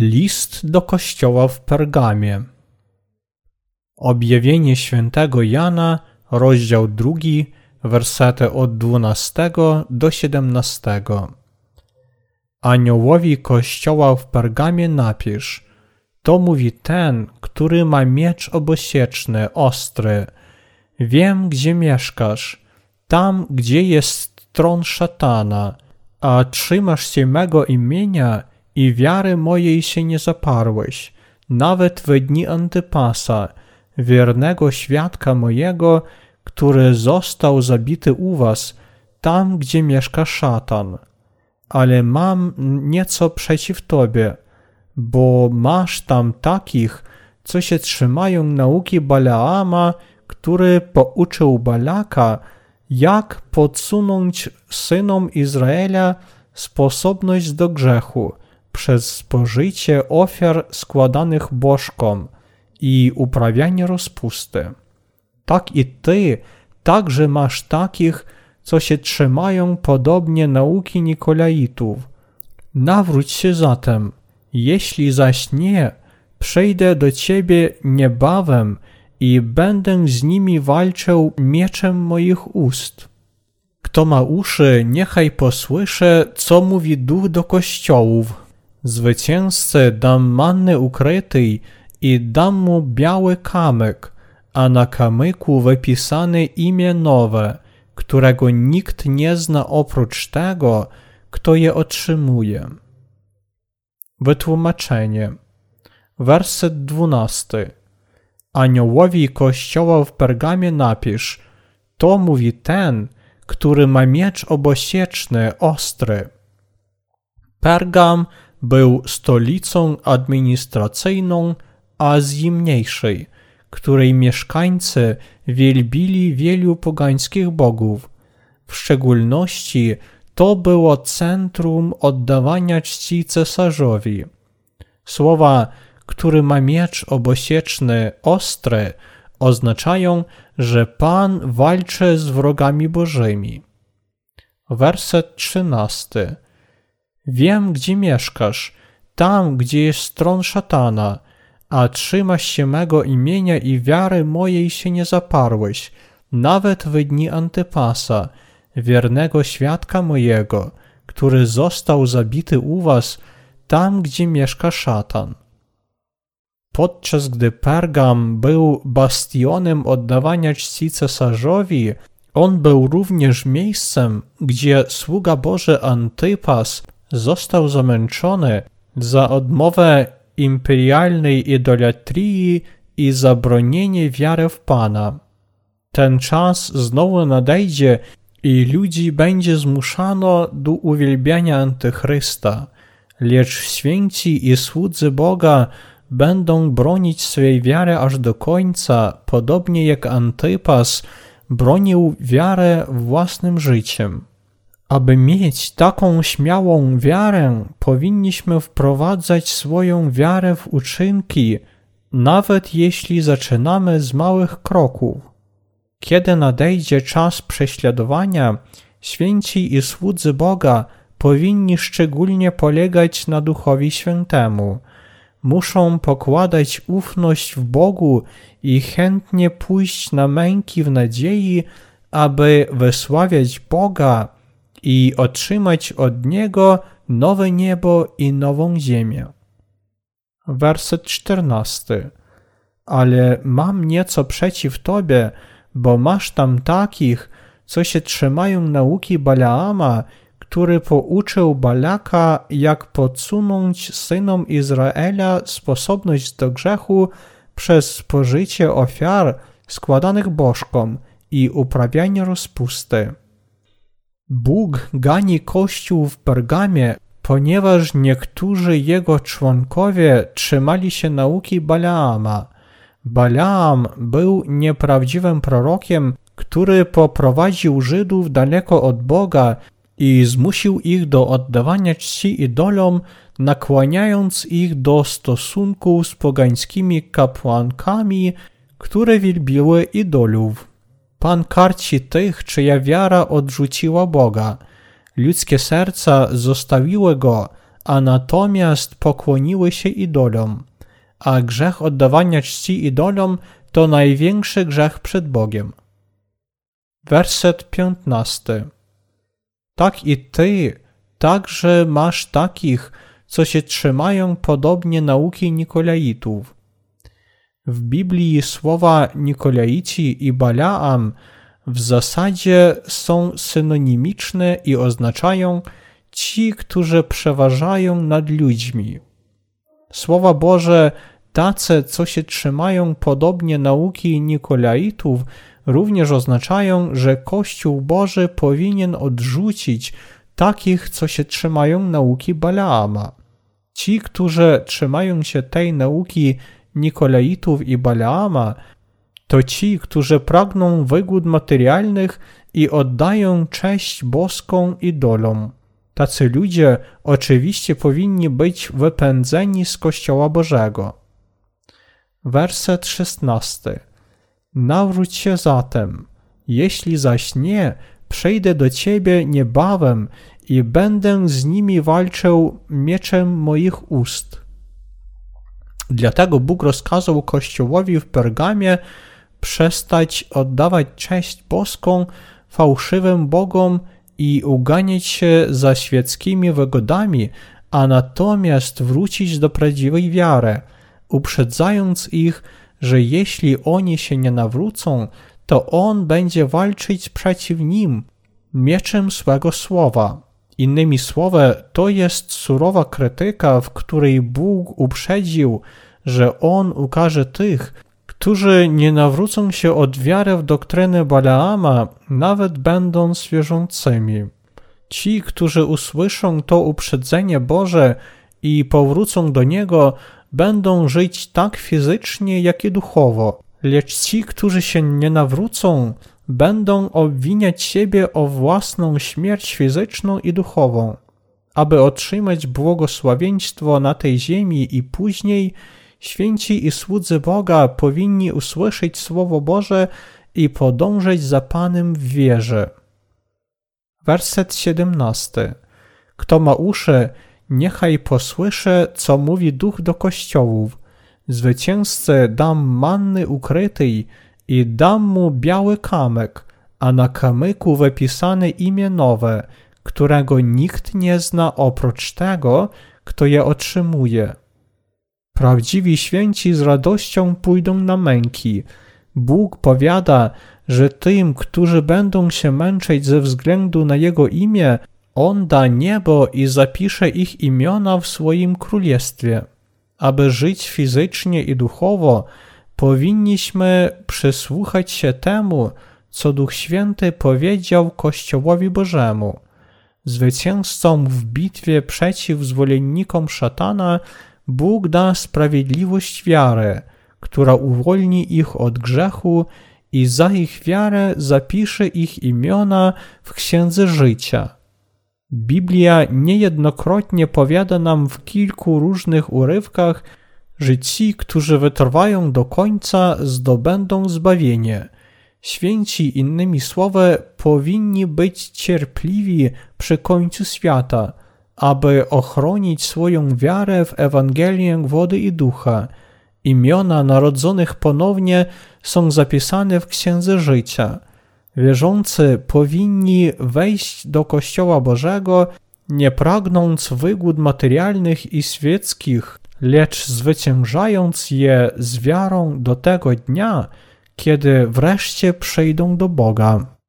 List do kościoła w Pergamie. Objawienie świętego Jana, rozdział drugi, wersety od 12 do 17. Aniołowi kościoła w Pergamie napisz: To mówi ten, który ma miecz obosieczny, ostry. Wiem, gdzie mieszkasz, tam, gdzie jest tron szatana, a trzymasz się mego imienia i wiary mojej się nie zaparłeś, nawet w dni Antypasa, wiernego świadka mojego, który został zabity u was, tam gdzie mieszka szatan. Ale mam nieco przeciw tobie, bo masz tam takich, co się trzymają nauki Balaama, który pouczył Balaka, jak podsunąć synom Izraela sposobność do grzechu przez spożycie ofiar składanych bożkom i uprawianie rozpusty. Tak i ty także masz takich, co się trzymają podobnie nauki Nikolaitów. Nawróć się zatem, jeśli zaś nie, przejdę do ciebie niebawem i będę z nimi walczył mieczem moich ust. Kto ma uszy, niechaj posłysze, co mówi duch do kościołów. Zwycięzcy dam manny ukrytej i dam mu biały kamyk, a na kamyku wypisane imię nowe, którego nikt nie zna oprócz tego, kto je otrzymuje. Wytłumaczenie. Werset dwunasty. Aniołowi kościoła w Pergamie napisz, to mówi ten, który ma miecz obosieczny, ostry. Pergam był stolicą administracyjną Azji Mniejszej, której mieszkańcy wielbili wielu pogańskich bogów. W szczególności to było centrum oddawania czci cesarzowi. Słowa, który ma miecz obosieczny, ostry, oznaczają, że Pan walczy z wrogami bożymi. Werset trzynasty. Wiem, gdzie mieszkasz, tam, gdzie jest tron szatana, a trzymasz się mego imienia i wiary mojej się nie zaparłeś, nawet w dni Antypasa, wiernego świadka mojego, który został zabity u was, tam, gdzie mieszka szatan. Podczas gdy Pergam był bastionem oddawania czci cesarzowi, on był również miejscem, gdzie sługa Boży Antypas został zamęczony za odmowę imperialnej idolatrii i zabronienie wiary w Pana. Ten czas znowu nadejdzie i ludzi będzie zmuszano do uwielbiania Antychrysta, lecz święci i słudzy Boga będą bronić swej wiary aż do końca, podobnie jak Antypas bronił wiarę własnym życiem. Aby mieć taką śmiałą wiarę, powinniśmy wprowadzać swoją wiarę w uczynki, nawet jeśli zaczynamy z małych kroków. Kiedy nadejdzie czas prześladowania, święci i słudzy Boga powinni szczególnie polegać na Duchowi Świętemu. Muszą pokładać ufność w Bogu i chętnie pójść na męki w nadziei, aby wysławiać Boga i otrzymać od Niego nowe niebo i nową ziemię. Werset czternasty. Ale mam nieco przeciw Tobie, bo masz tam takich, co się trzymają nauki Balaama, który pouczył Balaka, jak podsunąć synom Izraela sposobność do grzechu przez spożycie ofiar składanych bożkom i uprawianie rozpusty. Bóg gani Kościół w Pergamie, ponieważ niektórzy jego członkowie trzymali się nauki Balaama. Balaam był nieprawdziwym prorokiem, który poprowadził Żydów daleko od Boga i zmusił ich do oddawania czci idolom, nakłaniając ich do stosunku z pogańskimi kapłankami, które wielbiły idolów. Pan karci tych, czyja wiara odrzuciła Boga. Ludzkie serca zostawiły Go, a natomiast pokłoniły się idolom. A grzech oddawania czci idolom to największy grzech przed Bogiem. Werset 15. Tak i ty także masz takich, co się trzymają podobnie nauki Nikolaitów. W Biblii słowa Nikolaici i Balaam w zasadzie są synonimiczne i oznaczają ci, którzy przeważają nad ludźmi. Słowa Boże, tace, co się trzymają podobnie nauki Nikolaitów, również oznaczają, że Kościół Boży powinien odrzucić takich, co się trzymają nauki Balaama. Ci, którzy trzymają się tej nauki Nikolaitów i Balaama, to ci, którzy pragną wygód materialnych i oddają cześć boską idolom. Tacy ludzie oczywiście powinni być wypędzeni z Kościoła Bożego. Werset 16. Nawróć się zatem, jeśli zaś nie, przejdę do ciebie niebawem i będę z nimi walczył mieczem moich ust. Dlatego Bóg rozkazał Kościołowi w Pergamie przestać oddawać cześć boską fałszywym bogom i uganiać się za świeckimi wygodami, a natomiast wrócić do prawdziwej wiary, uprzedzając ich, że jeśli oni się nie nawrócą, to On będzie walczyć przeciw nim mieczem swego słowa. Innymi słowy, to jest surowa krytyka, w której Bóg uprzedził, że On ukaże tych, którzy nie nawrócą się od wiary w doktrynę Balaama, nawet będąc wierzącymi. Ci, którzy usłyszą to uprzedzenie Boże i powrócą do Niego, będą żyć tak fizycznie, jak i duchowo. Lecz ci, którzy się nie nawrócą, będą obwiniać siebie o własną śmierć fizyczną i duchową, aby otrzymać błogosławieństwo na tej ziemi i później święci i słudzy Boga powinni usłyszeć Słowo Boże i podążać za Panem w wierze. Werset 17. Kto ma uszy, niechaj posłyszy, co mówi Duch do kościołów. Zwycięzcy dam manny ukrytej i dam mu biały kamek, a na kamyku wypisane imię nowe, którego nikt nie zna oprócz tego, kto je otrzymuje. Prawdziwi święci z radością pójdą na męki. Bóg powiada, że tym, którzy będą się męczyć ze względu na Jego imię, On da niebo i zapisze ich imiona w swoim królestwie. Aby żyć fizycznie i duchowo, powinniśmy przysłuchać się temu, co Duch Święty powiedział Kościołowi Bożemu. Zwycięzcom w bitwie przeciw zwolennikom szatana Bóg da sprawiedliwość wiary, która uwolni ich od grzechu i za ich wiarę zapisze ich imiona w księdze życia. Biblia niejednokrotnie powiada nam w kilku różnych urywkach, że ci, którzy wytrwają do końca, zdobędą zbawienie. Święci, innymi słowy, powinni być cierpliwi przy końcu świata, aby ochronić swoją wiarę w Ewangelię wody i ducha. Imiona narodzonych ponownie są zapisane w Księdze Życia. Wierzący powinni wejść do Kościoła Bożego, nie pragnąc wygód materialnych i świeckich, lecz zwyciężając je z wiarą do tego dnia, kiedy wreszcie przejdą do Boga.